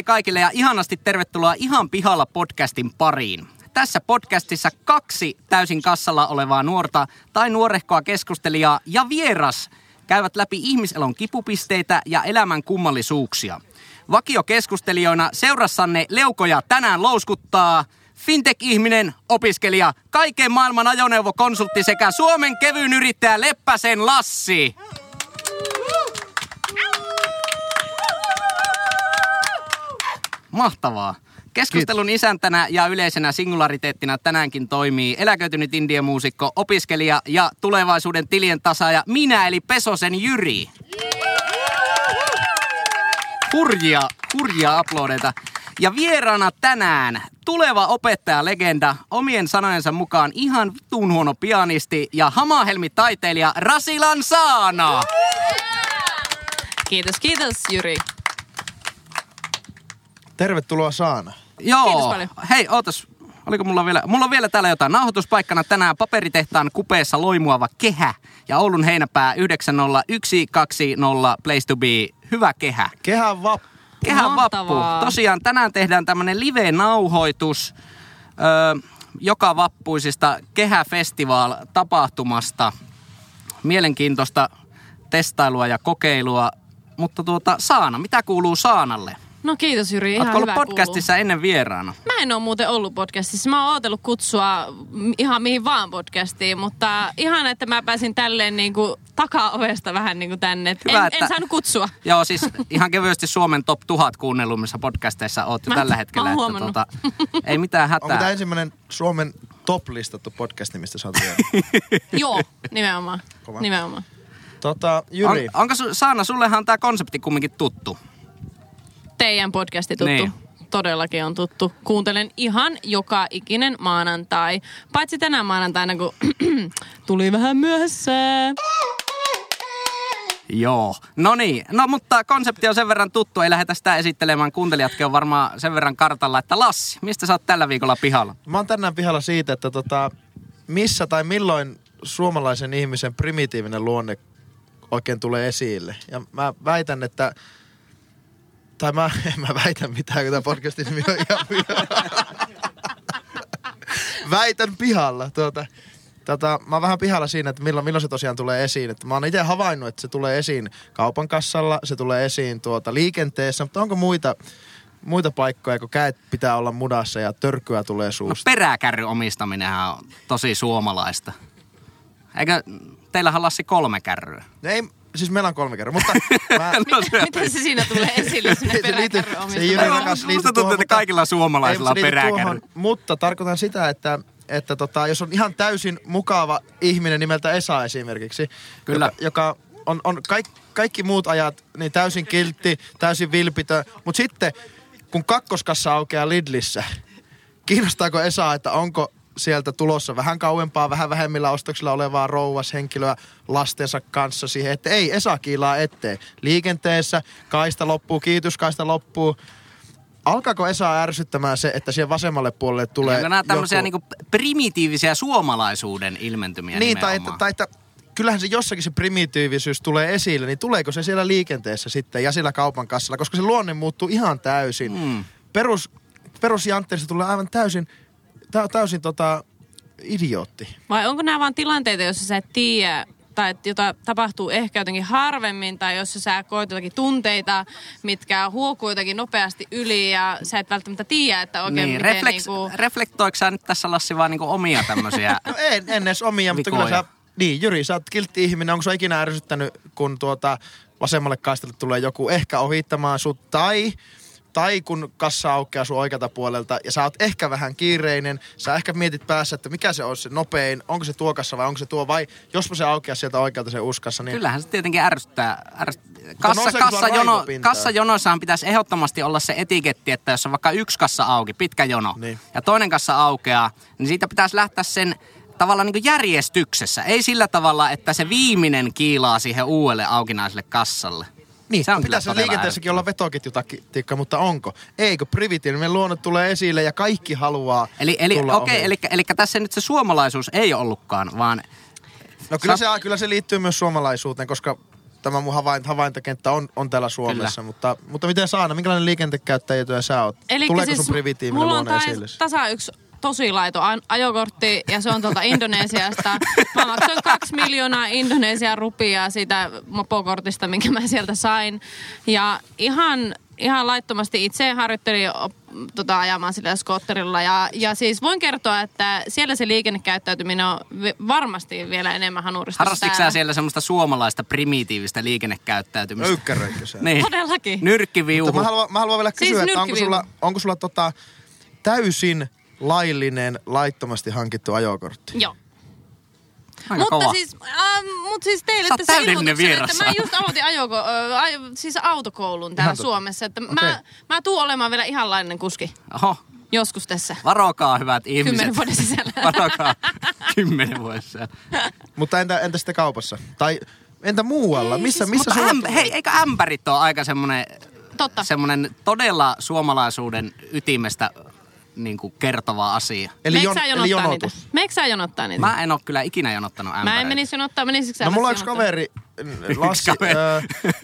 Hei kaikille ja ihanasti tervetuloa Ihan pihalla podcastin pariin. Tässä podcastissa kaksi täysin kassalla olevaa nuorta tai nuorehkoa keskustelijaa ja vieras käyvät läpi ihmiselon kipupisteitä ja elämän kummallisuuksia. Vakiokeskustelijoina seurassanne leukoja tänään louskuttaa fintech-ihminen, opiskelija, kaiken maailman ajoneuvokonsultti sekä Suomen kevyyn yrittäjä Leppäsen Lassi. Mahtavaa. Keskustelun Kiitos. isäntänä ja yleisenä singulariteettina tänäänkin toimii eläköitynyt indiemuusikko, opiskelija ja tulevaisuuden tilien tasaaja minä eli Pesosen Jyri. Hurjia, hurjia aplodeita. Ja vieraana tänään tuleva opettaja-legenda, omien sanojensa mukaan ihan vitun huono pianisti ja hamahelmi-taiteilija Rasilan Saana. Kiitos, kiitos Jyri. Tervetuloa Saana. Joo. Kiitos paljon. Hei, ootas. Oliko mulla vielä? Mulla on vielä täällä jotain. Nauhoituspaikkana tänään paperitehtaan kupeessa loimuava kehä. Ja Oulun heinäpää 90120 place to be. Hyvä kehä. Kehä vappu. Kehä vappu. Tosiaan tänään tehdään tämmönen live-nauhoitus ö, joka vappuisista kehäfestival-tapahtumasta. Mielenkiintoista testailua ja kokeilua. Mutta tuota, Saana, mitä kuuluu Saanalle? No kiitos Jyri, ihan Oletko ollut podcastissa kuuluu. ennen vieraana? Mä en ole muuten ollut podcastissa. Mä oon ootellut kutsua ihan mihin vaan podcastiin, mutta ihan, että mä pääsin tälleen niin kuin takaovesta vähän niin kuin tänne. Hyvä, en, että... en saanut kutsua. Joo, siis ihan kevyesti Suomen top 1000 kuunnellummissa podcasteissa oot jo mä, tällä hetkellä. Mä että, tuota, ei mitään hätää. Onko tämä ensimmäinen Suomen top-listattu podcast, mistä sä oot Joo, nimenomaan. Kova. nimenomaan. Tota, Jyri. On, onko su, Saana, sullehan tämä konsepti kumminkin tuttu? Teidän podcasti tuttu. Niin. Todellakin on tuttu. Kuuntelen ihan joka ikinen maanantai. Paitsi tänä maanantaina, kun tuli vähän myöhässä. Joo. No niin. No mutta konsepti on sen verran tuttu. Ei lähdetä sitä esittelemään. Kuuntelijatkin on varmaan sen verran kartalla, että Lassi, mistä sä oot tällä viikolla pihalla? Mä oon tänään pihalla siitä, että tota, missä tai milloin suomalaisen ihmisen primitiivinen luonne oikein tulee esille. Ja mä väitän, että tai mä, en mä väitä mitään, kun tämä podcastin nimi on ihan Väitän pihalla. Tuota, Tota, mä oon vähän pihalla siinä, että milloin, milloin se tosiaan tulee esiin. Että mä oon itse havainnut, että se tulee esiin kaupan kassalla, se tulee esiin tuota liikenteessä, mutta onko muita, muita paikkoja, kun käet pitää olla mudassa ja törkyä tulee no suusta? No peräkärry omistaminen on tosi suomalaista. Eikö teillähän Lassi kolme kärryä? Ei, Siis meillä on kolme kertaa, mutta... Mä... no, se... Miten se siinä tulee esille sinne se liittyy, se ei rakas liity tuohon, että kaikilla suomalaisilla on peräkärry. Mutta tarkoitan sitä, että että tota, jos on ihan täysin mukava ihminen nimeltä Esa esimerkiksi, Kyllä. joka, joka on, on kaik, kaikki muut ajat niin täysin kiltti, täysin vilpitön, mutta sitten kun kakkoskassa aukeaa Lidlissä, kiinnostaako Esa, että onko sieltä tulossa vähän kauempaa, vähän vähemmillä ostoksilla olevaa rouvashenkilöä lastensa kanssa siihen, että ei Esa kiilaa ettei. Liikenteessä kaista loppuu, kiitos kaista loppuu. Alkaako Esa ärsyttämään se, että siihen vasemmalle puolelle tulee Onko nämä tämmöisiä joku... niinku primitiivisiä suomalaisuuden ilmentymiä Niin, tai että, tai että kyllähän se jossakin se primitiivisyys tulee esille, niin tuleeko se siellä liikenteessä sitten ja siellä kaupan kassalla, koska se luonne muuttuu ihan täysin. Mm. Perus, perus tulee aivan täysin täysin tota, idiootti. Vai onko nämä vain tilanteita, joissa sä et tiedä, tai jota tapahtuu ehkä jotenkin harvemmin, tai jos sä koet jotakin tunteita, mitkä huokuu jotenkin nopeasti yli, ja sä et välttämättä tiedä, että oikein niin, miten refleks, niinku... Reflektoiko sä nyt tässä Lassi vaan niinku omia tämmöisiä No en, en edes omia, mutta kyllä sä... Niin, Jyri, sä oot kiltti ihminen. Onko sä ikinä ärsyttänyt, kun tuota vasemmalle kaistalle tulee joku ehkä ohittamaan sut, tai tai kun kassa aukeaa sun oikealta puolelta ja sä oot ehkä vähän kiireinen, sä ehkä mietit päässä, että mikä se on se nopein, onko se tuo kassa vai onko se tuo vai jospa se aukeaa sieltä oikealta se uskassa. Niin... Kyllähän se tietenkin ärsyttää. ärsyttää. Kassa, kassa, jono, kassajonoissahan pitäisi ehdottomasti olla se etiketti, että jos on vaikka yksi kassa auki, pitkä jono, niin. ja toinen kassa aukeaa, niin siitä pitäisi lähteä sen tavallaan niin järjestyksessä. Ei sillä tavalla, että se viimeinen kiilaa siihen uudelle aukinaiselle kassalle. Niin, se on pitäisi liikenteessäkin olla vetoketjutaktiikka, mutta onko? Eikö primitiivinen luonne tulee esille ja kaikki haluaa Eli, eli tulla okei, okay, eli, eli tässä nyt se suomalaisuus ei ollutkaan, vaan... No kyllä, Sä... se, kyllä se liittyy myös suomalaisuuteen, koska tämä mun havaint, havaintokenttä on, on täällä Suomessa. Mutta, mutta miten Saana, minkälainen liikentekäyttäjä sä oot? Elikkä Tuleeko siis sun primitiivinen mulla on luonne esille? tasa yksi tosi laito ajokortti ja se on tuolta Indonesiasta. Mä maksoin kaksi miljoonaa Indonesian rupiaa siitä mopokortista, minkä mä sieltä sain. Ja ihan, ihan laittomasti itse harjoittelin tota, ajamaan sillä skotterilla. Ja, ja siis voin kertoa, että siellä se liikennekäyttäytyminen on varmasti vielä enemmän hanurista. Harrastitko sä siellä semmoista suomalaista primitiivistä liikennekäyttäytymistä? Öykkäröikö sä? Niin. Todellakin. Nyrkkiviuhu. Mutta mä haluan, mä haluan vielä Siis kysyä, että onko sulla, onko sulla tota, täysin laillinen, laittomasti hankittu ajokortti? Joo. Aika mutta kova. siis, äh, mut siis teille Sä tässä ilmoituksen, että mä just aloitin ajoko, äh, aj, siis autokoulun täällä Ihan. Suomessa. Että Okei. mä, mä tuun olemaan vielä ihan lainen kuski Oho, joskus tässä. varokaa hyvät ihmiset. Kymmenen vuoden sisällä. Varokaa kymmenen vuoden sisällä. Mutta entä, entä sitten kaupassa? Tai entä muualla? Ei, missä, siis- missä Mutta sulla... äm, hei, eikö ämpärit ole aika semmonen, Totta. semmonen todella suomalaisuuden ytimestä niin kuin kertova asia? Eli, jon, eli niitä? jonotus. Meikö sä jonottaa niitä? Mä en ole kyllä ikinä jonottanut ämpäreitä. Mä en menisi jonottaa, menisikö sä No mulla on yksi kaveri, Lassi, kaveri. Öö,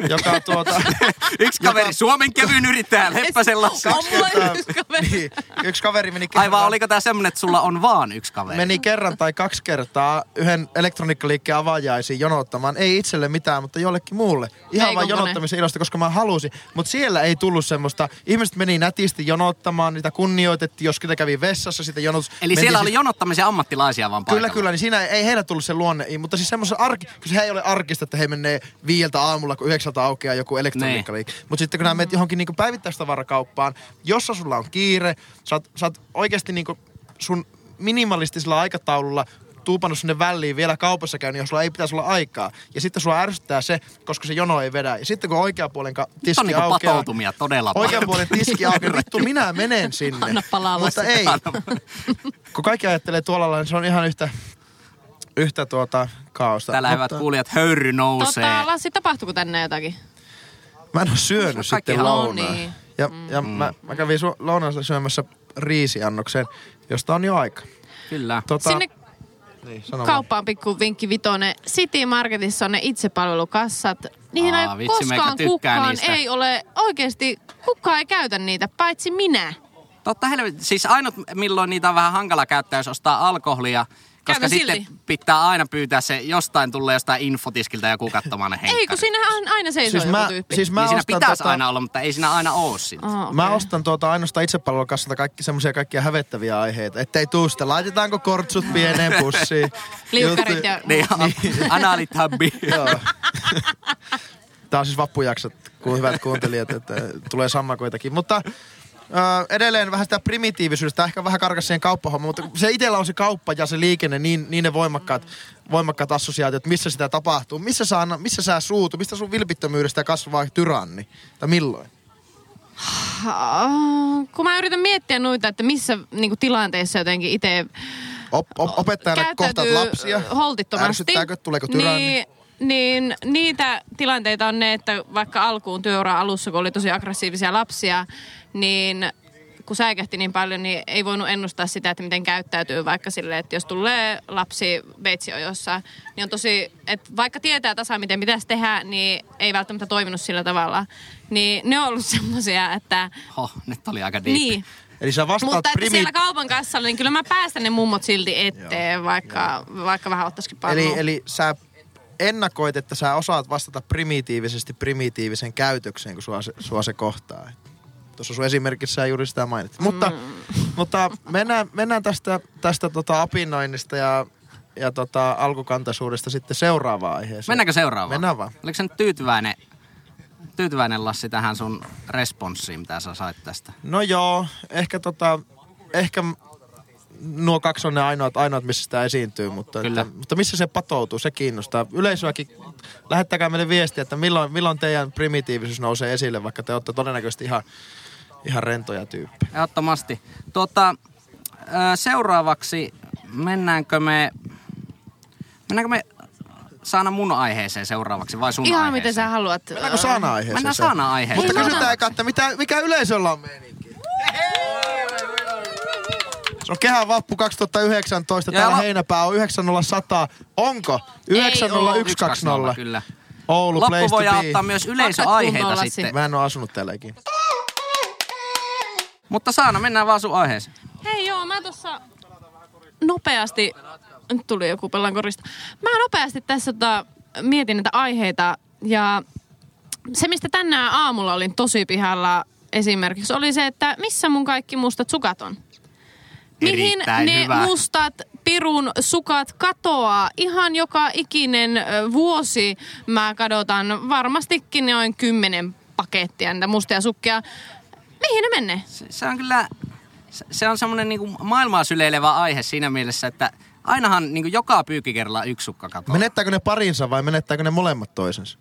joka tuota... Yksi kaveri, Suomen kevyin yrittäjä, Leppäsen Lassi. Kertaa- yksi kaveri. niin, yksi kaveri meni kerran, Aivan, oliko tää semmonen, että sulla on vaan yksi kaveri? meni kerran tai kaksi kertaa yhden elektroniikkaliikkeen avaajaisiin jonottamaan. Ei itselle mitään, mutta jollekin muulle. Ihan Ei, vain jonottamisen ilosta, koska mä halusin. Mutta siellä ei tullut semmoista. Ihmiset meni nätisti jonottamaan, niitä kunnioitettiin, jos kävi vessassa, sitten jonotus. Eli mentiin siellä sit- oli jonottamisen ammattilaisia vaan paikalla. Kyllä, kyllä, niin siinä ei heillä tullut se luonne, mutta siis semmoisen arki, kun se ei ole arkista, että he menee viieltä aamulla, kun yhdeksältä aukeaa joku elektroniikkaliike. Mutta sitten kun nämä menet johonkin niinku päivittäistavarakauppaan, jossa sulla on kiire, sä oot, sä oot oikeasti niinku sun minimalistisella aikataululla tuupannut sinne väliin vielä kaupassa käynyt, jos sulla ei pitäisi olla aikaa. Ja sitten sua ärsyttää se, koska se jono ei vedä. Ja sitten kun oikea puolen ka- tiski on niinku aukeaa, patoutumia todella oikean paljon. puolen tiski aukeaa, vittu minä menen sinne. Anna palaa, Mutta ei, kun kaikki ajattelee tuolla lailla, niin se on ihan yhtä, yhtä tuota kaosta. Täällä hyvät Mutta kuulijat, höyry nousee. Tota, Lassi, tapahtuuko tänne jotakin? Mä en ole syönyt Kaikki sitten. No niin. Ja, ja mä, mä kävin su- lounaalla syömässä riisiannoksen, josta on jo aika. Kyllä. Tota, Sinne niin, sano kauppaan pikku vinkki vitonen. City Marketissa on ne itsepalvelukassat. Niihin Aa, ei vitsi, koskaan tykkää kukaan niistä. ei ole, oikeasti kukaan ei käytä niitä, paitsi minä. Totta helvetti. Siis ainut, milloin niitä on vähän hankala käyttää, jos ostaa alkoholia. Koska sitten silti. pitää aina pyytää se, jostain tulee jostain infotiskiltä joku katsomaan ne Ei, kun henkkarit. siinä on aina seisoo Siis joku mä, tyyppi. siis mä niin siinä pitäisi tota, aina olla, mutta ei siinä aina oo sitä. Oh, okay. Mä ostan tuota ainoastaan itsepalvelukassalta kaikki semmoisia kaikkia hävettäviä aiheita. Ettei tuu sitä. Laitetaanko kortsut pieneen pussiin? Liukkarit ja... Niin, analitabbi. Joo. Tää on siis vappujaksot, kun hyvät kuuntelijat, että tulee sammakoitakin. Mutta ö, edelleen vähän sitä primitiivisyydestä, ehkä vähän karkas siihen kauppahommaan, mutta se itsellä on se kauppa ja se liikenne, niin, niin ne voimakkaat, voimakkaat assosiaatiot, missä sitä tapahtuu, missä sä, missä sä suutu, mistä sun vilpittömyydestä kasvaa tyranni, tai milloin? Ah, kun mä yritän miettiä noita, että missä niinku, tilanteessa jotenkin itse Op, op, opettajana kohtaat lapsia, holtittomasti. ärsyttääkö, tuleeko tyranni? Niin, niin niitä tilanteita on ne, että vaikka alkuun työuran alussa, kun oli tosi aggressiivisia lapsia, niin kun säikähti niin paljon, niin ei voinut ennustaa sitä, että miten käyttäytyy vaikka silleen, että jos tulee lapsi veitsiojossa, niin on tosi, että vaikka tietää tasan, miten pitäisi tehdä, niin ei välttämättä toiminut sillä tavalla. Niin ne on ollut semmoisia, että Ho, nyt oli aika deep. niin, Eli sä vastaat mutta että primi... siellä kaupan kassalla, niin kyllä mä päästän ne mummot silti eteen, vaikka, vaikka vähän ottaisikin paljon. Eli, eli sä ennakoit, että sä osaat vastata primitiivisesti primitiivisen käytökseen, kun sua se, sua se kohtaa. Tuossa sun esimerkissä sä juuri sitä mainitsit. Mutta, mutta mennään, mennään tästä, tästä tota apinoinnista ja, ja tota alkukantaisuudesta sitten seuraavaan aiheeseen. Mennäänkö seuraavaan? Mennään vaan. Oliko sä nyt tyytyväinen, tyytyväinen Lassi tähän sun responssiin, mitä sä sait tästä? No joo, ehkä tota, ehkä nuo kaksi on ne ainoat, ainoat missä sitä esiintyy, mutta, Kyllä. että, mutta missä se patoutuu, se kiinnostaa. Yleisöäkin, lähettäkää meille viestiä, että milloin, milloin teidän primitiivisuus nousee esille, vaikka te olette todennäköisesti ihan, ihan rentoja tyyppi. Ehdottomasti. Tuota, seuraavaksi mennäänkö me, mennäänkö me Saana mun aiheeseen seuraavaksi vai sun Ihan aiheeseen? miten sä haluat. Mennäänkö saana-aiheeseen? Mennään se? saana-aiheeseen. Mutta kysytään saana- eka, että mitä, mikä yleisöllä on meininki? Se on Kehä Vappu 2019, Ja täällä la- heinäpää on 90100. Onko? Ei oo. 90120. Kyllä. Oulu, Loppu place be. ottaa myös yleisöaiheita sitten. Mä en oo asunut täällä ikinä. Mutta Saana, mennään vaan sun aiheeseen. Hei joo, mä tuossa nopeasti, nyt tuli joku pellankorista. Mä nopeasti tässä tota, mietin näitä aiheita ja se, mistä tänään aamulla olin tosi pihalla esimerkiksi, oli se, että missä mun kaikki mustat sukat on. Mihin ne hyvä. mustat pirun sukat katoaa? Ihan joka ikinen vuosi mä kadotan varmastikin noin kymmenen pakettia niitä mustia sukkia. Mihin ne menee? Se, se on kyllä, se, se on semmoinen niinku maailmaa syleilevä aihe siinä mielessä, että ainahan niinku joka pyykkikerralla yksi sukka katoaa. Menettääkö ne parinsa vai menettääkö ne molemmat toisensa?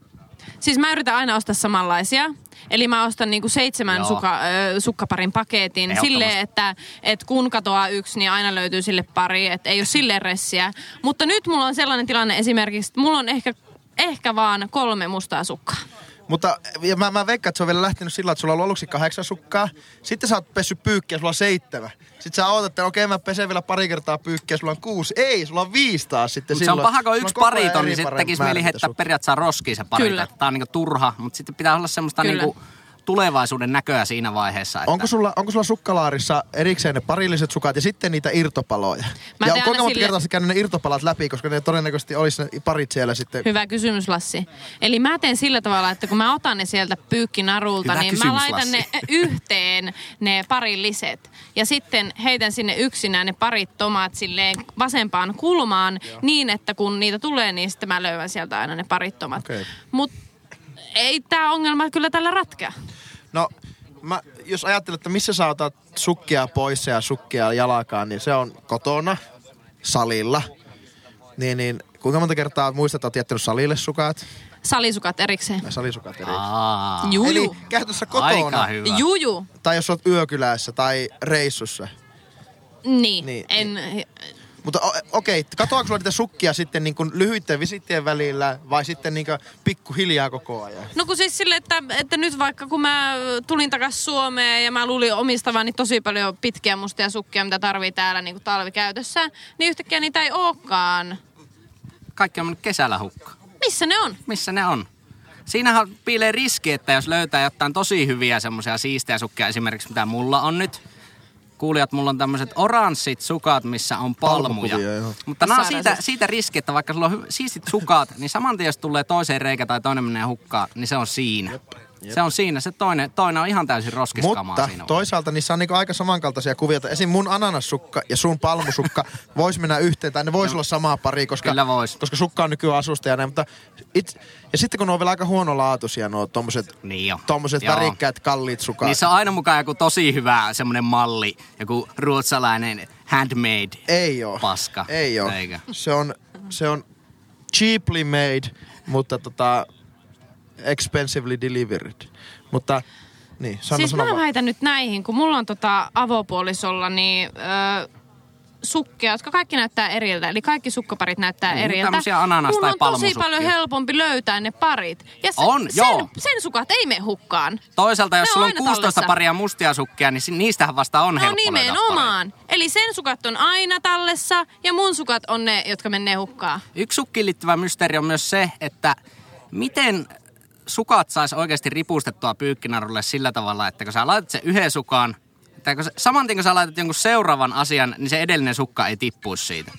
Siis mä yritän aina ostaa samanlaisia. Eli mä ostan niinku seitsemän Joo. suka, ö, sukkaparin paketin silleen, että et kun katoaa yksi, niin aina löytyy sille pari, että ei ole silleen ressiä. Mutta nyt mulla on sellainen tilanne esimerkiksi, että mulla on ehkä, ehkä vaan kolme mustaa sukkaa. Mutta ja mä, mä veikkaan, että se on vielä lähtenyt sillä, että sulla on ollut aluksi kahdeksan sukkaa. Sitten sä oot pessy pyykkiä, sulla on seitsemän. Sitten sä ootat, että okei mä pesen vielä pari kertaa pyykkiä, sulla on kuusi. Ei, sulla on viisi taas sitten Mut se silloin. on paha, kun yksi pariton, niin sitten tekisi mieli heittää periaatteessa roskiin se. Kyllä. Tämä on niinku turha, mutta sitten pitää olla semmoista Kyllä. niinku tulevaisuuden näköä siinä vaiheessa. Että Onko sulla, onko sulla sukkalaarissa erikseen ne parilliset sukat ja sitten niitä irtopaloja? Mä ja aina monta sille- kertaa käynyt ne irtopalat läpi, koska ne todennäköisesti olisi ne parit siellä sitten. Hyvä kysymys, Lassi. Eli mä teen sillä tavalla, että kun mä otan ne sieltä pyykkinarulta, Hyvä niin kysymys, mä laitan Lassi. ne yhteen, ne parilliset. Ja sitten heitän sinne yksinään ne parit tomat silleen vasempaan kulmaan niin, että kun niitä tulee, niin sitten mä löydän sieltä aina ne parit tomat. Okei. Mut ei tämä ongelma kyllä tällä ratkea. No, mä, jos ajattelet, että missä sä otat sukkia pois ja sukkia jalakaan, niin se on kotona, salilla. Niin, niin kuinka monta kertaa muistat, että oot jättänyt salille sukat? Salisukat erikseen. Tai salisukat erikseen. Aa, Juju. Eli käytössä kotona. aika hyvä. Juju. Tai jos oot yökylässä tai reissussa. Niin. Niin, en, Mutta okei, okay, katoako sulla niitä sukkia sitten niin kuin lyhyiden visittien välillä vai sitten niin kuin pikkuhiljaa koko ajan? No kun siis sille, että, että nyt vaikka kun mä tulin takas Suomeen ja mä luulin omistavani tosi paljon pitkiä mustia sukkia, mitä tarvii täällä niin kuin talvikäytössä, niin yhtäkkiä niitä ei olekaan. Kaikki on mennyt kesällä hukkaan. Missä ne on? Missä ne on? Siinähän piilee riski, että jos löytää jotain tosi hyviä semmoisia siistejä sukkia, esimerkiksi mitä mulla on nyt. Kuulijat, mulla on tämmöiset oranssit sukat, missä on palmuja. Mutta nämä on siitä, siis. siitä riski, että vaikka sulla on hy- siistit sukat, niin saman tien jos tulee toiseen reikä tai toinen menee hukkaan, niin se on siinä. Se on siinä. Se toinen, toinen on ihan täysin roskiskamaa Mutta siinä. toisaalta niissä on niinku aika samankaltaisia kuvioita. Esim. mun ananassukka ja sun palmusukka vois mennä yhteen, tai ne vois olla samaa pari, koska, Kyllä vois. koska sukka on nykyään asusta ja näin. Mutta it, ja sitten kun ne on vielä aika huonolaatuisia, nuo tommoset, Niin jo. tommoset Joo. värikkäät, kalliit sukat. Niissä on aina mukaan joku tosi hyvä semmoinen malli, joku ruotsalainen handmade Ei oo. paska. Ei oo. Se on, se on cheaply made, mutta tota, expensively delivered. Mutta niin, sano, siis sano mä vaan. väitän nyt näihin, kun mulla on tota avopuolisolla, niin... Öö, sukkia, jotka kaikki näyttää eriltä. Eli kaikki sukkaparit näyttää Niin, eriltä. tämmösiä ananas- Mun tai on tosi paljon helpompi löytää ne parit. Ja se, On, sen, joo. sen sukat ei mene hukkaan. Toisaalta, jos Ne on sulla on aina 16 tallessa. paria mustia sukkia, niin niistähän vasta on No helppo löytää pari. nimenomaan. Eli sen sukat on aina tallessa ja mun sukat on ne, jotka menee hukkaan. Yksi sukkiin liittyvä mysteeri on myös se, että miten sukat sais oikeasti ripustettua pyykkinarulle sillä tavalla, että kun sä laitat sen yhden sukan, että kun sä, saman tien kun sä laitat jonkun seuraavan asian, niin se edellinen sukka ei tippuisi siitä.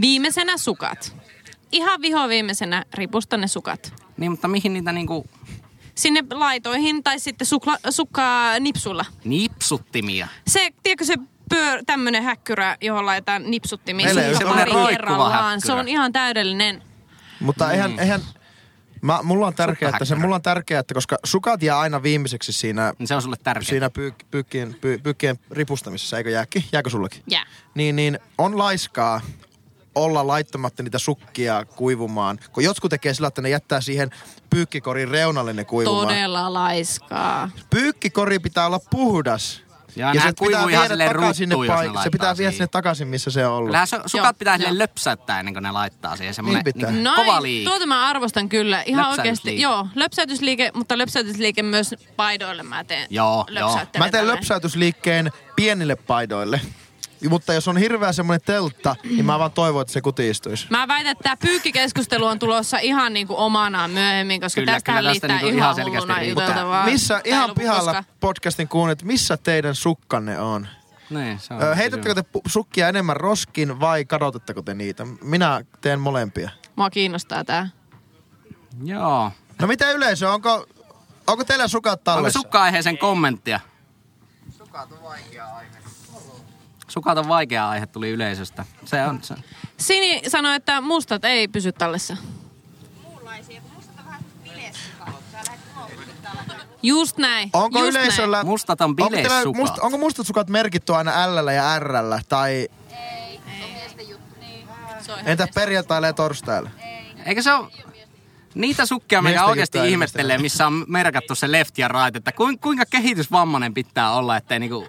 Viimeisenä sukat. Ihan viho viimeisenä ripusta ne sukat. Niin, mutta mihin niitä niinku Sinne laitoihin tai sitten sukla, sukkaa nipsulla. nipsuttimia? Se, tiedätkö se pyör, tämmönen häkkyrä, johon laitetaan nipsuttimia. Se häkkyrä. on ihan täydellinen. Mutta eihän, Mm. eihän mä, mulla on tärkeää, että se, mulla on tärkeää, että koska sukat jää aina viimeiseksi siinä, Niin se on sulle tärkeää. siinä pyy, pyykkien, py, pyykkien ripustamisessa, eikö jääkin? Jääkö sullekin? Jää. Niin, niin on laiskaa olla laittamatta niitä sukkia kuivumaan. Kun jotkut tekee sillä, että ne jättää siihen pyykkikorin reunalle ne kuivumaan. Todella laiskaa. Pyykkikori pitää olla puhdas. Ja nehän kuivuu ihan silleen takaisin ruttuun, jos ne paik- Se pitää viedä sinne takaisin, missä se on ollut. Kyllähän su- sukat Joo, pitää joo. sille löpsäyttää ennen kuin ne laittaa siihen. Semmoinen Niin pitää. niinku Noin, kova liike. tuota mä arvostan kyllä. Ihan oikeasti. Joo, löpsäytysliike, mutta löpsäytysliike myös paidoille mä teen. Joo, joo. Mä teen löpsäytysliikkeen pienille paidoille. Mutta jos on hirveä semmoinen teltta, niin mä vaan toivon, että se kutistuisi. Mä väitän, että tämä pyykkikeskustelu on tulossa ihan niinku omanaan myöhemmin, koska Kyllä, tästähän kyllä, tästä liittää niinku ihan, ihan selkeästi juteltavaa. Missä ihan pihalla koskaan. podcastin kuunnit, missä teidän sukkanne on? Niin, se on heitättekö te sukkia enemmän roskin vai kadotetteko te niitä? Minä teen molempia. Mua kiinnostaa tää. Joo. No mitä yleisö, onko, onko teillä sukat Onko tallessa? sukka-aiheeseen kommenttia? Sukat on vaikea aihe, tuli yleisöstä. Se on se. Sini sanoi, että mustat ei pysy tallessa. Just näin. Onko just yleisöllä... Mustat on onko, must, onko mustat sukat merkitty aina L ja R? Tai Näin. Se on entä perjantaille ja torstaille? Eikö se ole niitä sukkia, mikä Miesten oikeasti ihmettelee, missä on merkattu se left ja right, että kuinka, kuinka kehitysvammainen pitää olla, ettei niinku...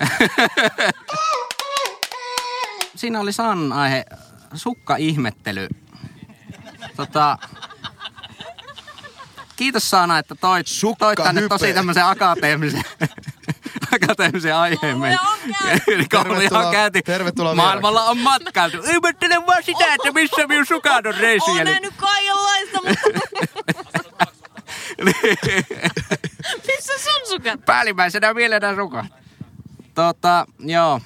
Siinä oli San aihe, sukka-ihmettely. Tota, kiitos Saana, että toit, toit tänne tosi Sukkahype. tämmöisen akateemisen, akateemisen aiheen. Kouluja on käyty. Eli kouluja on Tervetuloa- käyty. tervetuloa Maailmalla on matkailtu. Ihmettelen vaan sitä, että missä minun sukat on reissuja. Oon nähnyt kaikenlaista, mutta missä sun sukat? Päällimmäisenä mielenä sukat. Tota, joo.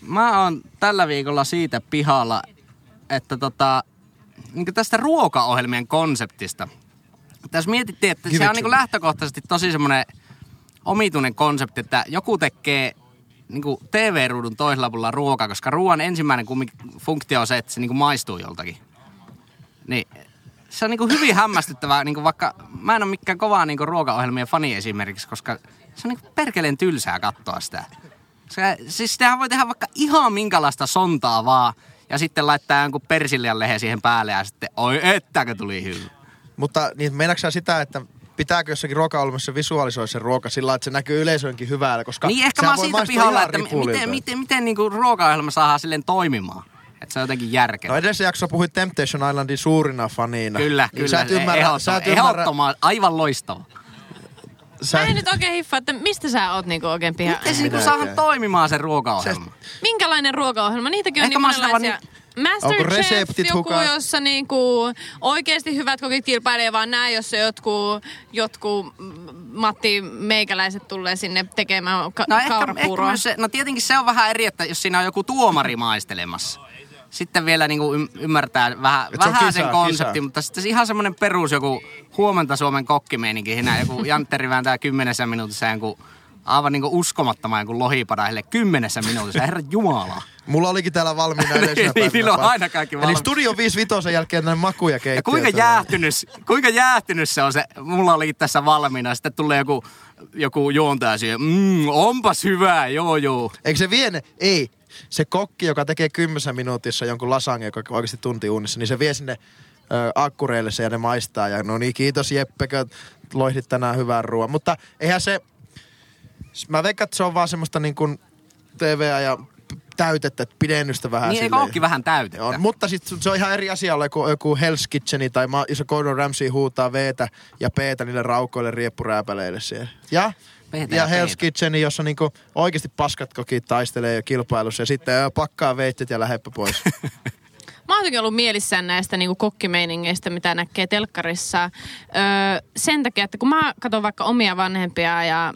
Mä oon tällä viikolla siitä pihalla, että tota, niin tästä ruokaohjelmien konseptista. Tässä mietittiin, että Give se on niin lähtökohtaisesti tosi semmoinen omituinen konsepti, että joku tekee niin TV-ruudun toisella puolella ruokaa, koska ruoan ensimmäinen funktio on se, että se niin maistuu joltakin. Niin se on niin hyvin hämmästyttävää, niin vaikka mä en ole mikään kovaa niin ruokaohjelmien fani esimerkiksi, koska se on niin perkeleen tylsää katsoa sitä. Se, siis sitähän voi tehdä vaikka ihan minkälaista sontaa vaan, ja sitten laittaa jonkun persiljan lehen siihen päälle, ja sitten oi ettäkö tuli hyvä. Mutta niin meinaatko sä sitä, että pitääkö jossakin ruokaohjelmassa visualisoida se ruoka sillä että se näkyy yleisönkin hyvällä, koska Niin ehkä mä siitä pihalla, että mi- ripulilta. miten, miten, miten niin ruokaohjelma saadaan silleen toimimaan. Että se on jotenkin järkevää. No edellisessä jaksossa puhuit Temptation Islandin suurina fanina. Kyllä, niin kyllä. Sä et ymmärrä, sä et ymmärrä, aivan loistava. Sä, Mä en nyt oikein hiffaa, että mistä sä oot niinku oikein piha. Miten se niinku saadaan toimimaan se ruokaohjelma? Minkälainen ruokaohjelma? Niitäkin on Ehkä niin monenlaisia. vaan Masterchef, joku, hukas? jossa niinku oikeasti hyvät kokit kilpailee, vaan nää, jossa jotkut, jotkut mm, Matti Meikäläiset tulee sinne tekemään ka- No ehkä, ehkä se, no tietenkin se on vähän eri, että jos siinä on joku tuomari maistelemassa. Sitten vielä niinku ym- ymmärtää vähän, Et se vähän kisa, sen konseptin, kisa. mutta sitten ihan semmoinen perus joku huomenta Suomen kokkimeininki. Siinä joku Jantteri vääntää kymmenessä minuutissa jonkun aivan niinku uskomattoman jonkun lohipadahille kymmenessä minuutissa. Herra Jumala. Mulla olikin täällä valmiina edellisenä Niin, päivänä. niillä on aina kaikki Eli valmiina. Studio 5 jälkeen tänne makuja keittiöön. Ja kuinka jäähtynyt, kuinka jäähtynyt se on se, mulla olikin tässä valmiina, sitten tulee joku, joku juontaja siihen, mmm, onpas hyvää, joo joo. Eikö se vie ne? Ei. Se kokki, joka tekee kymmenessä minuutissa jonkun lasagne, joka oikeasti tunti uunissa, niin se vie sinne ö, akkureille se ja ne maistaa. Ja no niin, kiitos Jeppekö, loihdit tänään hyvän ruoan. Mutta eihän se, mä veikkaan, että se on vaan semmoista niin kuin TVä ja täytettä, että pidennystä vähän Niin silleen. olekin vähän täytettä? On, mutta sitten se on ihan eri asia olla joku, joku Hell's Kitcheni tai ma- jos Gordon Ramsay huutaa veetä ja peetä niille raukoille rieppurääpäleille siellä. Ja, Peetä ja, ja Hell's peetä. Kitcheni, jossa niinku oikeasti paskat kokit taistelee jo kilpailussa ja sitten pakkaa veitset ja läheppä pois. Mä oon jotenkin ollut mielissään näistä niinku kokkimeiningeistä, mitä näkee telkkarissa. Öö, sen takia, että kun mä katson vaikka omia vanhempia ja,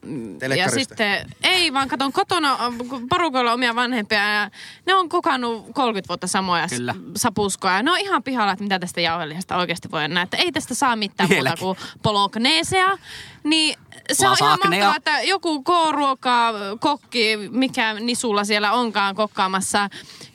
ja sitten... Ei, vaan katson kotona kun porukalla omia vanhempia ja ne on kokannut 30 vuotta samoja Kyllä. sapuskoja. Ne on ihan pihalla, että mitä tästä jauhelihasta oikeasti voi nähdä. Että ei tästä saa mitään muuta Vieläkin. kuin polokneesea. Niin se on ihan mahtavaa, että joku K-ruoka, kokki, mikä nisulla siellä onkaan kokkaamassa.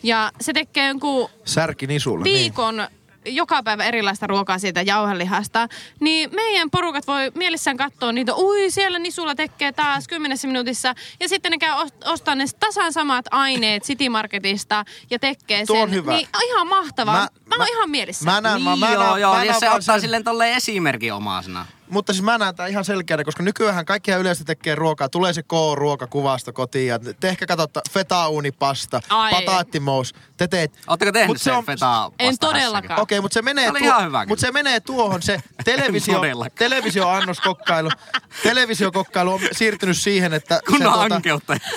Ja se tekee jonkun Särki nisulla. viikon joka päivä erilaista ruokaa siitä jauhelihasta, niin meidän porukat voi mielessään katsoa niitä, ui siellä Nisulla tekee taas kymmenessä minuutissa, ja sitten ne käy ost- ostaa ne tasan samat aineet City Marketista ja tekee Tuo sen. on hyvä. Niin ihan mahtavaa. Mä, Mä- mä, mä oon mä- ihan mielessä. Mä näen, mä, Niin mä joo, näen, joo, mä ja näen se vaan ottaa sen- silleen tolleen esimerkin omaisena. Mutta siis mä näen tää ihan selkeänä, koska nykyään kaikki yleisesti tekee ruokaa. Tulee se K-ruokakuvasta kotiin ja te ehkä katsotte feta-uunipasta, Ai. pataattimous. Te teet. Ootteko tehnyt Mut sen on- feta En todellakaan. Okei, mutta se menee, Se oli ihan hyvä mutta se menee tuohon se televisio, televisioannoskokkailu. Televisiokokkailu on siirtynyt siihen, että se, tuota,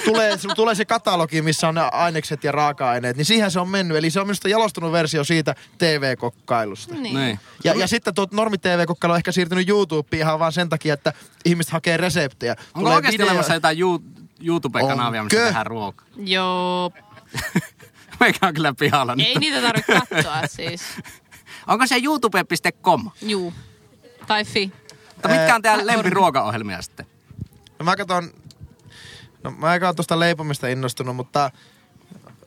tulee, tulee se katalogi, missä on ne ainekset ja raaka-aineet, niin siihen se on mennyt. Eli se on minusta jalostunut versio siitä TV-kokkailusta. Niin. Niin. Ja, ja sitten tuo normi TV-kokkailu on ehkä siirtynyt YouTubeen ihan vaan sen takia, että ihmiset hakee reseptejä. Onko Tulee oikeasti video- olemassa jotain You- YouTube-kanavia, missä tehdään ruokaa? Joo. Meikä on kyllä pihalla nyt. Ei niitä tarvitse katsoa siis. Onko se youtube.com? Juu. Tai fi. Mutta mitkä on teidän lempiruokaohjelmia sitten? No mä katson, no mä en ole tuosta leipomista innostunut, mutta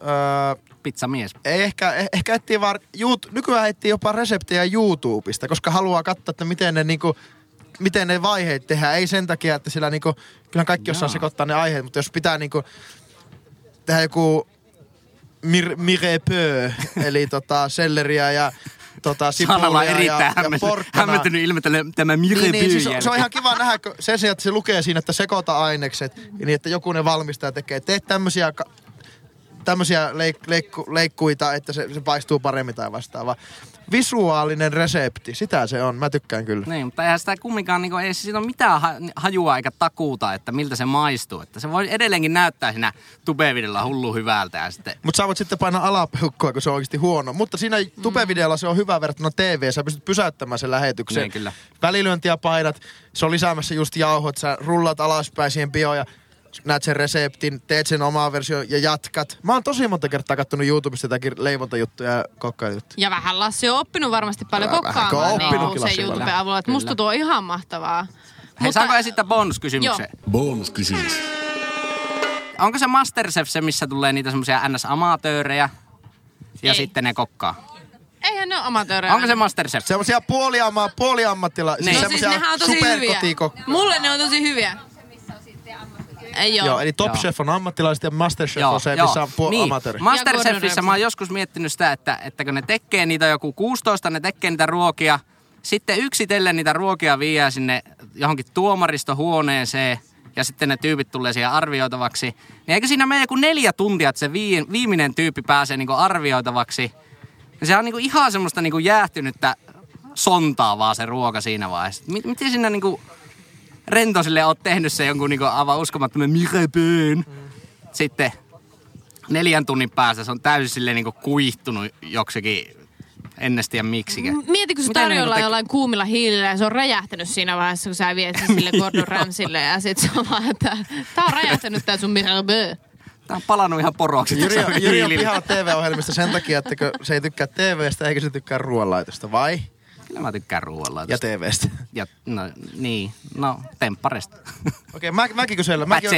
öö, Pizzamies. ei ehkä, eh- ehkä etsii vaan, YouTube, nykyään etsii jopa reseptejä YouTubesta, koska haluaa katsoa, että miten ne niinku, miten ne vaiheet tehdään. Ei sen takia, että sillä niinku, kyllä kaikki osaa sekoittaa ne aiheet, mutta jos pitää niinku tehdä joku mir, mirepö, eli tota selleriä ja tota sipulia ja, erittäin ja hämmentynyt, porkkanaa. hämmentynyt ilmettelee tämä Mire Niin, niin, siis se on ihan kiva nähdä, kun sen sijaan, että se lukee siinä, että sekoita ainekset, niin että joku ne valmistaja tekee. Teet tämmöisiä, tämmöisiä leik, leikku, leikkuita, että se, se paistuu paremmin tai vastaava. Visuaalinen resepti, sitä se on. Mä tykkään kyllä. Niin, mutta eihän sitä kumminkaan, niin kuin, ei siitä ole mitään ha- hajua eikä takuuta, että miltä se maistuu. Että se voi edelleenkin näyttää siinä tubevidella hullu hyvältä ja sitten... Mutta sä voit sitten painaa alapeukkoa, kun se on oikeasti huono. Mutta siinä tubevideolla se on hyvä verrattuna TV. Sä pystyt pysäyttämään sen lähetyksen. Niin, kyllä. Välilyöntiä painat, se on lisäämässä just jauhot, sä rullat alaspäin siihen bioon ja näet sen reseptin, teet sen omaa versio ja jatkat. Mä oon tosi monta kertaa kattonut YouTubesta jotakin leivontajuttuja ja kokkailujuttuja. Ja vähän Lassi on oppinut varmasti paljon Vähän- kokkaamaan niin Lassi YouTuben avulla. Että musta tuo on ihan mahtavaa. Hei, saanko esittää bonuskysymyksen? Bonuskysymys. Onko se Masterchef se, missä tulee niitä semmoisia NS-amatöörejä ja Ei. sitten ne kokkaa? Eihän ne ole amatöörejä. Onko se Masterchef? Semmoisia puoliamma, puoliammattila, Niin. siis No siis semmoisia nehän on tosi hyviä. Mulle ne on tosi hyviä. Ei joo. Joo, eli Top Joo. Chef on ammattilaiset ja Masterchef on se, missä on puol- niin. amatööri. Masterchefissä mä oon joskus miettinyt sitä, että, että kun ne tekee niitä joku 16, ne tekee niitä ruokia, sitten yksitellen niitä ruokia viiää sinne johonkin tuomaristohuoneeseen ja sitten ne tyypit tulee siihen arvioitavaksi. Niin eikö siinä mene joku neljä tuntia, että se vii, viimeinen tyyppi pääsee niinku arvioitavaksi? Ja se on niinku ihan semmoista niinku jäähtynyttä sontaa vaan se ruoka siinä vaiheessa. Miten siinä niinku rento sille oot tehnyt se jonkun niinku aivan uskomattoman mirepöön? Sitten neljän tunnin päästä se on täysin silleen niinku kuihtunut joksikin, en edes tiedä miksikään. Mieti, kun se tarjolla niinku jollain kuumilla hiilillä ja se on räjähtänyt siinä vaiheessa, kun sä viet sen sille Gordon Ramsille ja sit se on vaan, että tää on räjähtänyt tää sun Mirabeau. Tää on palannut ihan poroksi. Jyri, on- Jyri on pihalla TV-ohjelmista sen takia, että se ei tykkää TVstä eikä se tykkää ruoanlaitosta, vai? Kyllä mä tykkään ruoalla. Ja TVstä. ja, no, niin, no, tempparista. Okei, mä, mäkin kysellä. Mäkin, on-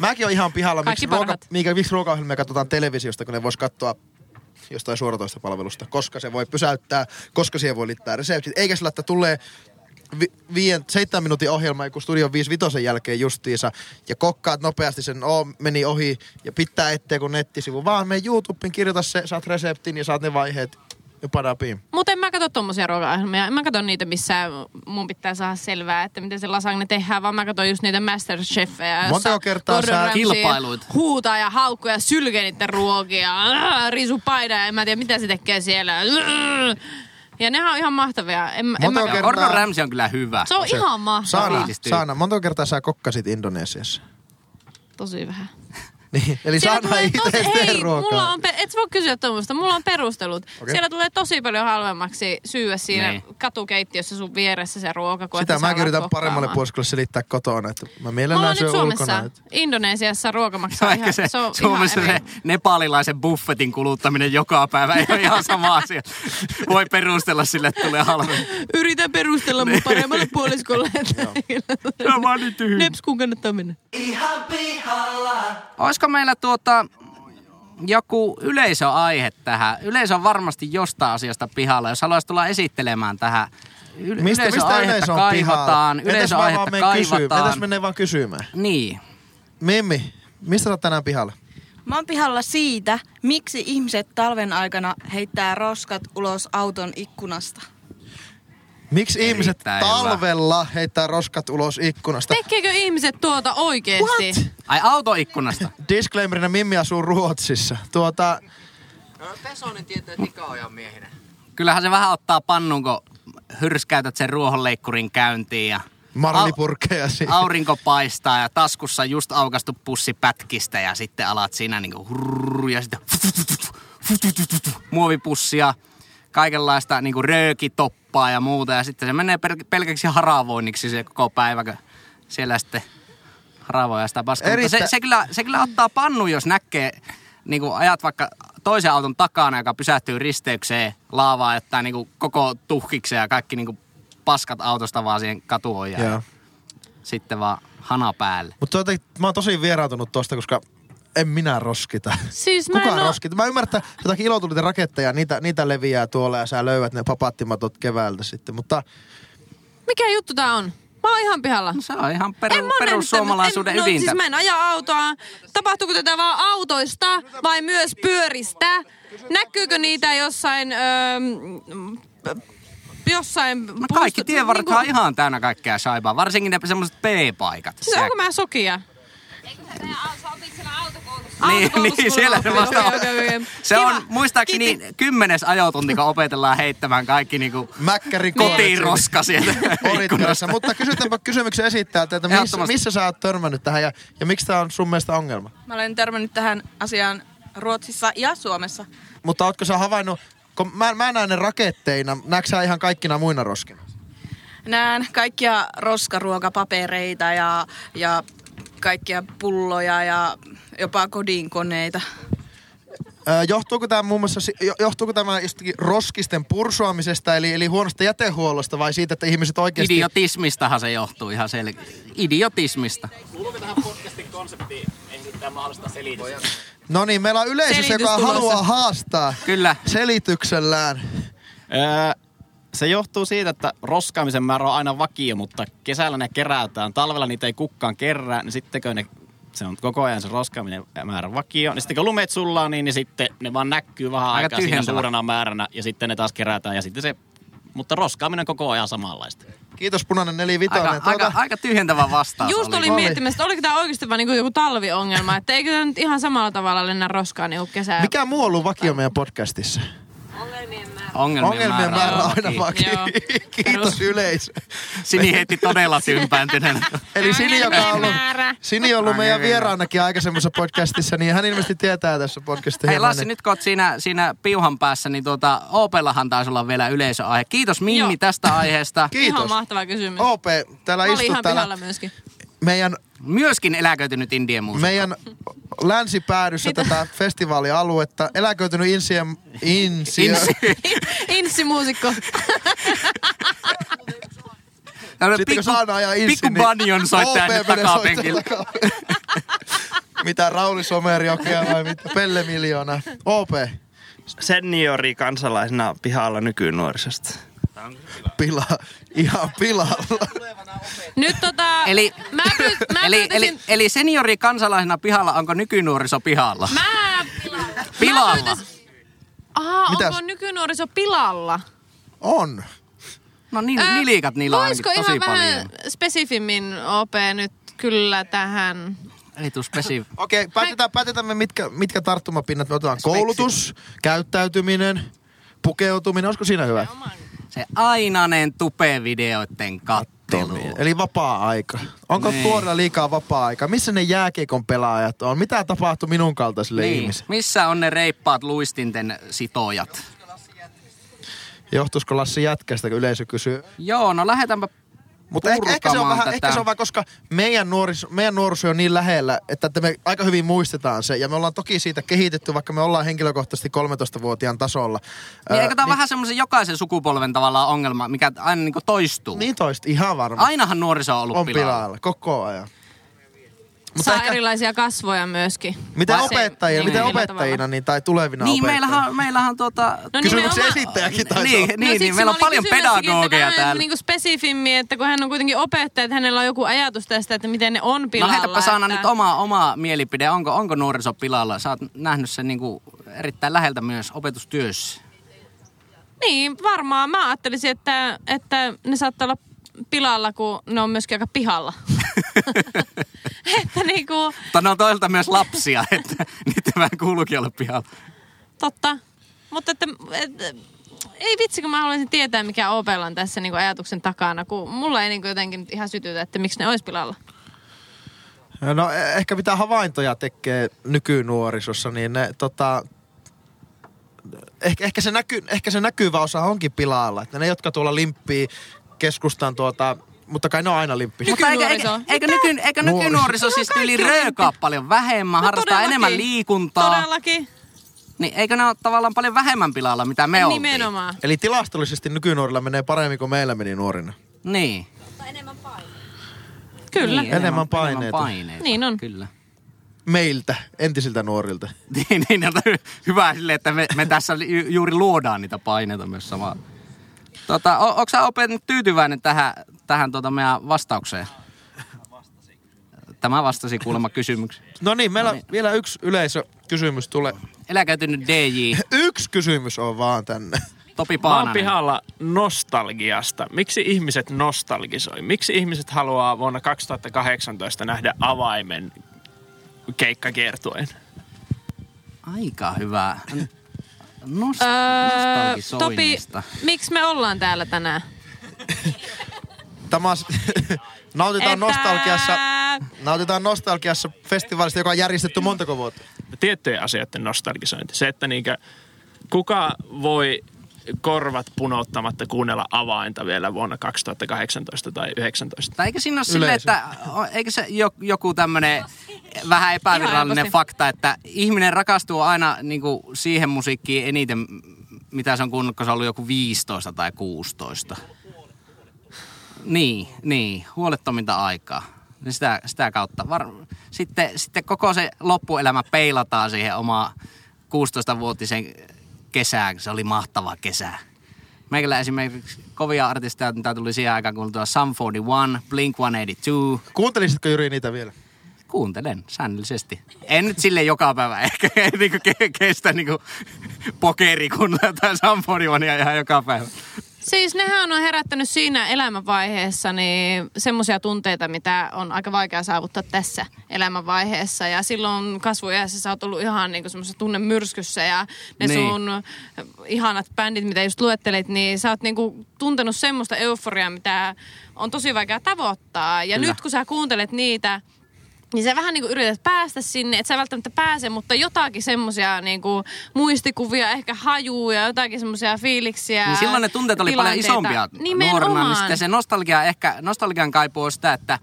mäkin on ihan pihalla, miksi, ruoka, mikä, miksi ruokaohjelmia katsotaan televisiosta, kun ne vois katsoa jostain suoratoista palvelusta, koska se voi pysäyttää, koska siihen voi liittää reseptit, eikä sillä, että tulee vi, viien, seitsemän minuutin ohjelma joku Studio 55 jälkeen justiinsa ja kokkaat nopeasti sen, oo, meni ohi ja pitää ettei kun nettisivu, vaan me YouTubeen kirjoita se, saat reseptin ja saat ne vaiheet ja padapiin. Mutta en mä katso tommosia ruokaohjelmia. En mä katso niitä, missä mun pitää saada selvää, että miten se lasagne tehdään, vaan mä katson just niitä Masterchefejä. jossa Montako kertaa Gordon sä- Ramsay Kilpailuita. Huutaa ja haukkuu ja sylkee niiden ruokia. Risu paida ja en mä tiedä mitä se tekee siellä. Ja nehän on ihan mahtavia. En, en mä kertaa- Gordon Ramsay on kyllä hyvä. Se on ihan mahtavaa. Saana. Saana, monta kertaa sä kokkasit Indonesiassa? Tosi vähän. Niin, eli Siellä tosi, itse tee hei, mulla ruokaa. on, pe- et voi kysyä tuommoista, mulla on perustelut. Okei. Siellä tulee tosi paljon halvemmaksi syödä siinä Niin. katukeittiössä sun vieressä se ruoka, kun Sitä alat yritän paremmalle puoliskolle selittää kotona, että mä mielellään syön Suomessa. ulkona. että- Indonesiassa ruoka maksaa ihan, se, se on Suomessa ihan se eri. nepalilaisen buffetin kuluttaminen joka päivä ei ole ihan sama asia. Voi perustella sille, että tulee halvemmin. Yritän perustella mun paremmalle puoliskolle, että Se on niin tyhjä. Nepskuun kannattaa mennä. Olisiko meillä tuota joku yleisöaihe tähän? Yleisö on varmasti jostain asiasta pihalla. Jos haluaisi tulla esittelemään tähän Yle- Mistä, mistä yleisö on kaivataan, yleisöaihetta vaan menen kysyy- kaivataan. Entäs menee vaan kysymään? Niin. Mimmi, mistä oot tänään pihalla? Mä oon pihalla siitä, miksi ihmiset talven aikana heittää roskat ulos auton ikkunasta. Miksi ihmiset Erittäin hyvä. talvella heittää roskat ulos ikkunasta? Tekeekö ihmiset tuota oikeesti? What? Ai autoikkunasta. Disclaimerina Mimmi asuu Ruotsissa. Tuota, Pesonen tietää tikaojan miehinä. Kyllähän se vähän ottaa pannun, kun hyrskäytät sen ruohonleikkurin käyntiin ja marlipurkkeja siinä. aurinko paistaa ja taskussa just aukastu pussi pätkistä ja sitten alat siinä niinku hurr, ja sitten muovipussia, kaikenlaista niinku röökitoppaa ja muuta ja sitten se menee pel- pelkäksi haravoinniksi se koko päivä, kun siellä sitten haravoja sitä paskaa. Mutta se, se, kyllä, se kyllä ottaa pannu, jos näkee, niin kuin ajat vaikka toisen auton takana, joka pysähtyy risteykseen laavaa, että niin kuin koko tuhkikseen ja kaikki niin kuin paskat autosta vaan siihen katuojaan. Joo. Sitten vaan hana päälle. Mutta mä oon tosi vieraantunut tosta, koska en minä roskita. Siis mä Kuka en roskita? Mä ymmärrän, että jotakin ilotuliten raketteja, niitä, niitä leviää tuolla ja sä löydät ne papattimatot keväältä sitten. Mutta Mikä juttu tää on? Mä oon ihan pihalla. No se on ihan peru, perussuomalaisuuden en, ydintä. No, siis mä en aja autoa. Tapahtuuko tätä vaan autoista vai myös pyöristä? Näkyykö niitä jossain... Öö, jossain... No kaikki tienvarrethan on niinku- ihan täynnä kaikkea saipaa, varsinkin ne semmoiset P-paikat. Siis onko mä sokia? Niin, niin, siellä on. se vasta okei. Se Kiva. on muistaakseni Kiitti. kymmenes ajotunti, kun opetellaan heittämään kaikki niinku mäkkäri kotiin roska sieltä. Mutta kysytäänpä kysymyksen esittäjältä, että missä, missä sä oot törmännyt tähän ja, ja miksi tää on sun mielestä ongelma? Mä olen törmännyt tähän asiaan Ruotsissa ja Suomessa. Mutta ootko sä havainnut, kun mä, mä näen ne raketteina, näetkö sä ihan kaikkina muina roskina? Näen kaikkia roskaruokapapereita ja, ja kaikkia pulloja ja jopa kodinkoneita. Öö, johtuuko tämä muun muassa, johtuuko tämä jostakin roskisten pursuamisesta, eli, eli huonosta jätehuollosta vai siitä, että ihmiset oikeasti... Idiotismistahan se johtuu ihan selkeä. Idiotismista. Kuuluuko tähän podcastin konseptiin esittää mahdollista selitystä? No niin, meillä on yleisö, Selitys joka tulossa. haluaa haastaa Kyllä. selityksellään. Öö, se johtuu siitä, että roskaamisen määrä on aina vakio, mutta kesällä ne kerätään. Talvella niitä ei kukaan kerää, niin sitten kun ne, se on koko ajan se roskaaminen määrä vakio, niin sitten kun lumet sullaa, niin, niin sitten ne vaan näkyy vähän Aika aikaa siinä suurena määränä ja sitten ne taas kerätään ja sitten se, mutta roskaaminen koko ajan samanlaista. Kiitos punainen nelivitonen. Aika, aika, aika tyhjentävä vastaus Just oli. olin Oli. miettimässä, että oliko tämä oikeasti vaan niinku joku talviongelma, että eikö tämä nyt ihan samalla tavalla lennä roskaa niinku kesää. Mikä muu on ollut vakio meidän podcastissa? Ongelmien, Ongelmien määrä on aina. Joo. Kiitos Perus. yleisö. Sini heitti todella tympääntyneenä. Eli Sini, joka on ollut, määrä. Sini on ollut meidän määrä. vieraanakin aikaisemmassa podcastissa, niin hän ilmeisesti tietää tässä podcastissa Hei Lassi, niin- nyt kun oot siinä, siinä piuhan päässä, niin tuota, Opellahan taisi olla vielä yleisöaihe. Kiitos Mimmi Joo. tästä aiheesta. Kiitos. Ihan mahtava kysymys. OP, täällä istut ihan täällä pihalla myöskin. Meidän, Myöskin eläköitynyt indien muusikko. meidän länsipäädyssä tätä festivaalialuetta. Eläköitynyt insien... Insio, Insi. Inssimuusikko. Sitten kun saadaan ajaa insi, pikku banjon soittaja OP nyt takapenkillä. mitä Rauli Somerjokea vai mitä? Pelle Miljoona. OP, seniori kansalaisena pihalla nykynuorisosta. Pila, ihan pilalla. Nyt tota... Eli, Mä, pyy- mä eli, pyytäisin... eli, eli seniori kansalaisena pihalla, onko nykynuoriso pihalla? Mä... Pilalla. Mä pyytäisin... Aha, Mitäs? onko nykynuoriso pilalla? On. No niin, Ää, nilikat niillä on tosi ihan paljon. vähän spesifimmin OP nyt kyllä tähän? Ei tuu spesi... Okei, okay, päätetään, päätetään me mitkä, mitkä tarttumapinnat me otetaan. Koulutus, käyttäytyminen, pukeutuminen, olisiko siinä hyvä? Se ainainen tupe-videoiden kattelu. Eli vapaa-aika. Onko Niin. tuorella liikaa vapaa-aika? Missä ne jääkiekon pelaajat on? Mitä tapahtui minun kaltaisille Niin. ihmisille? Missä on ne reippaat luistinten sitojat? Johtuisiko Lassi jätkästä, kun yleisö kysyy? Joo, no lähdetäänpä Mutta ehkä, ehkä, se on vähän, ehkä se on vähän, koska meidän, nuoris, meidän nuoriso on niin lähellä, että, me aika hyvin muistetaan se. Ja me ollaan toki siitä kehitetty, vaikka me ollaan henkilökohtaisesti 13-vuotiaan tasolla. Niin eikö tämä vähän semmoisen jokaisen sukupolven tavallaan ongelma, mikä aina niinku toistuu? Niin toista, ihan varma. Ainahan nuoriso on ollut on pilalla. pilalla, koko ajan. Saa ehkä... erilaisia kasvoja myöskin. Miten Vai- opettajina, niin, miten millä opettajina tavalla? niin, tai tulevina Niin, opettajina? meillähän, meillähän on tuota... No Kysymyksen nimenomaan- esittäjäkin taisi Niin, olla. niin, siksi niin, meillä on mä olin paljon kysymässäkin, että täällä. Niin kuin spesifimmin, että kun hän on kuitenkin opettaja, että hänellä on joku ajatus tästä, että miten ne on No pilalla. heitäpä Saana että... nyt oma, oma mielipide, onko, onko nuoriso pilalla? Sä oot nähnyt sen niinku erittäin läheltä myös opetustyössä. Niin, varmaan. Mä ajattelisin, että, että ne saattaa olla pilalla, kun ne on myöskin aika pihalla. että niinku, Mutta ne on toisaalta myös lapsia, että niiden vähän kuuluukin olla pihalla. totta. Mutta että, et, ei vitsi, kun mä haluaisin tietää, mikä Opella on tässä niinku ajatuksen takana, kun mulla ei niinku jotenkin nyt ihan sytytä, että miksi ne olisi pilalla. No e- ehkä mitä havaintoja tekee nykynuorisossa, niin ne tota... Ehkä, ehkä, se näky, ehkä se näkyvä osa onkin pilalla. Että ne, jotka tuolla limppii keskustan tuota... Mutta kai ne on aina limppi. Mutta eikö, eikö, eikö, nyky, eikö Nuoriso. nykynuoriso siis yli röökaa paljon vähemmän, harrastaa No todellakin. enemmän liikuntaa? Todellakin. Niin eikö ne ole tavallaan paljon vähemmän pilalla, mitä me oltiin? Nimenomaan. Eli tilastollisesti nykynuorilla menee paremmin kuin meillä meni nuorina. Niin. Kyllä. Niin, Enemmän paineita. paineita. Niin on. Kyllä. Meiltä, entisiltä nuorilta. niin, niin hyvä sille, että me, me tässä ju- juuri luodaan niitä paineita myös samaa. Tota, o, onko sä Ope nyt tyytyväinen tähän, tähän tota meidän vastaukseen? Tämä vastasi kuulemma kysymyksiin. No niin, meillä vielä yksi yleisökysymys tulee. Eläkäytynyt DJ Yksi kysymys on vaan tänne. Topi Mä oon Paananen. pihalla nostalgiasta. Miksi ihmiset nostalgisoi? Miksi ihmiset haluaa vuonna 2018 nähdä avaimen keikkakiertueen? Aika hyvä. Nost- Öö, Topi, miksi me ollaan täällä tänään? Tämä nautitaan Että- nostalgiassa, nautitaan nostalgiassa festivaalista, joka on järjestetty montako vuotta. Tiettyjen asioiden nostalgisointi. Se, että niinkö, kuka voi korvat punouttamatta kuunnella avainta vielä vuonna 2018 tai 2019. Tai eikö siinä ole silleen, Yleisö. että eikö se jo- joku tämmöinen vähän epävirallinen fakta, että ihminen rakastuu aina niin kuin siihen musiikkiin eniten, mitä se on kuunnellut, kun se on ollut joku 15 tai 16. Niin, niin, huolettominta aikaa. Niin Sitä, sitä kautta. Var, sitten, sitten koko se loppuelämä peilataan siihen omaan 16-vuotisen kesään. Se oli mahtava kesä. Meikällä esimerkiksi kovia artisteja, mitä tuli siihen aikaan kuultua Sum 41, Blink 182. Kuuntelisitko Jyri niitä vielä? Kuuntelen säännöllisesti. En nyt sille joka päivä ehkä ei niinku ke- kestä niinku pokeri kun tai Sum 41 ihan joka päivä. Siis nehän on herättänyt siinä elämänvaiheessa niin semmoisia tunteita, mitä on aika vaikea saavuttaa tässä elämänvaiheessa. Ja silloin kasvuiässä sä oot ollut ihan niin semmoisessa tunnemyrskyssä ja ne Niin. niin. sun ihanat bändit, mitä just luettelit, niin sä oot niinku tuntenut semmoista euforiaa, mitä on tosi vaikea tavoittaa. Ja Kyllä. nyt kun sä kuuntelet niitä, niin sä vähän niin kuin yrität päästä sinne, että sä välttämättä pääse, mutta jotakin semmoisia niin kuin muistikuvia, ehkä hajuja, jotakin semmoisia fiiliksiä. Niin silloin ne tunteet oli paljon isompia Nimenomaan. nuorena, niin sitten se nostalgia ehkä, nostalgian kaipuu on sitä, että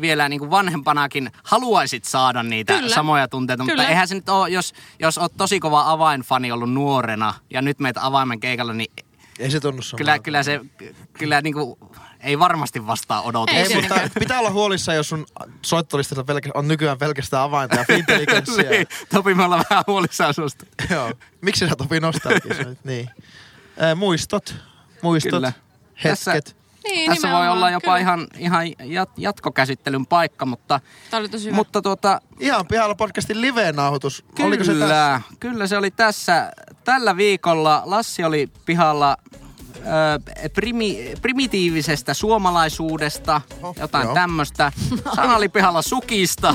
vielä niin kuin vanhempanakin haluaisit saada niitä Kyllä. samoja tunteita, Kyllä. mutta eihän se nyt ole, jos, jos oot tosi kova avainfani ollut nuorena ja nyt meet avaimen keikalla, niin Ei se tunnu samalta. kyllä, kyllä se kyllä niin kuin, ei varmasti vastaa odotuksia. Ei mutta pitää olla huolissa, jos sun soittolistassa pelkä- on nykyään pelkästään avainta ja intelligenssiä. niin, Topi, me ollaan vähän huolissaan susta. Joo. Miksi sä Topi nostalgisoit? niin. Äh, muistot. Muistot. Kyllä. Hetket. Niin, Tässä voi olla jopa kyllä. ihan, ihan jat, jatkokäsittelyn paikka, mutta, Tämä oli tosi hyvä. mutta tuota, Ihan pihalla podcastin live-nauhoitus. Oliko se Kyllä, tässä? kyllä se oli tässä. Tällä viikolla Lassi oli pihalla ö, primi, primitiivisestä suomalaisuudesta, Oho, jotain joo. tämmöistä. Sana oli pihalla sukista.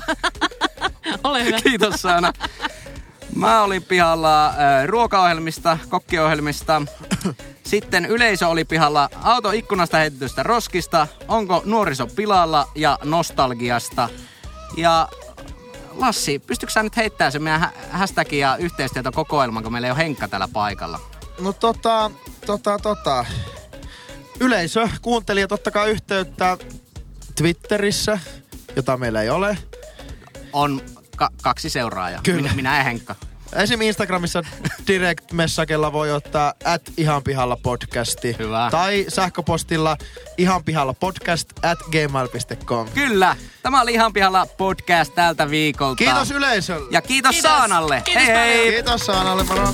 Ole hyvä. Kiitos Sana. Mä olin pihalla ö, ruokaohjelmista, kokkiohjelmista. Sitten yleisö oli pihalla autoikkunasta heitetystä roskista, onko nuoriso pilalla ja nostalgiasta. Ja Lassi, pystytkö sä nyt heittämään se meidän hashtagin ja yhteistyötä-kokoelman, kun meillä ei ole Henkka täällä paikalla? No tota, tota, tota. Yleisö, kuuntelijat, ottakaa yhteyttä Twitterissä, jota meillä ei ole. On ka- kaksi seuraajaa, Kyllä. Minä, minä ja Henkka. Esim. Instagramissa direct messagella voi ottaa at ihan pihalla podcasti. Hyvä. Tai sähköpostilla ihan pihalla podcast at gmail.com. Kyllä, tämä oli ihan pihalla podcast tältä viikolta. Kiitos yleisölle. Ja kiitos, Kiitos. Saanalle. Kiitos hei hei! paljon. Kiitos Saanalle, moro.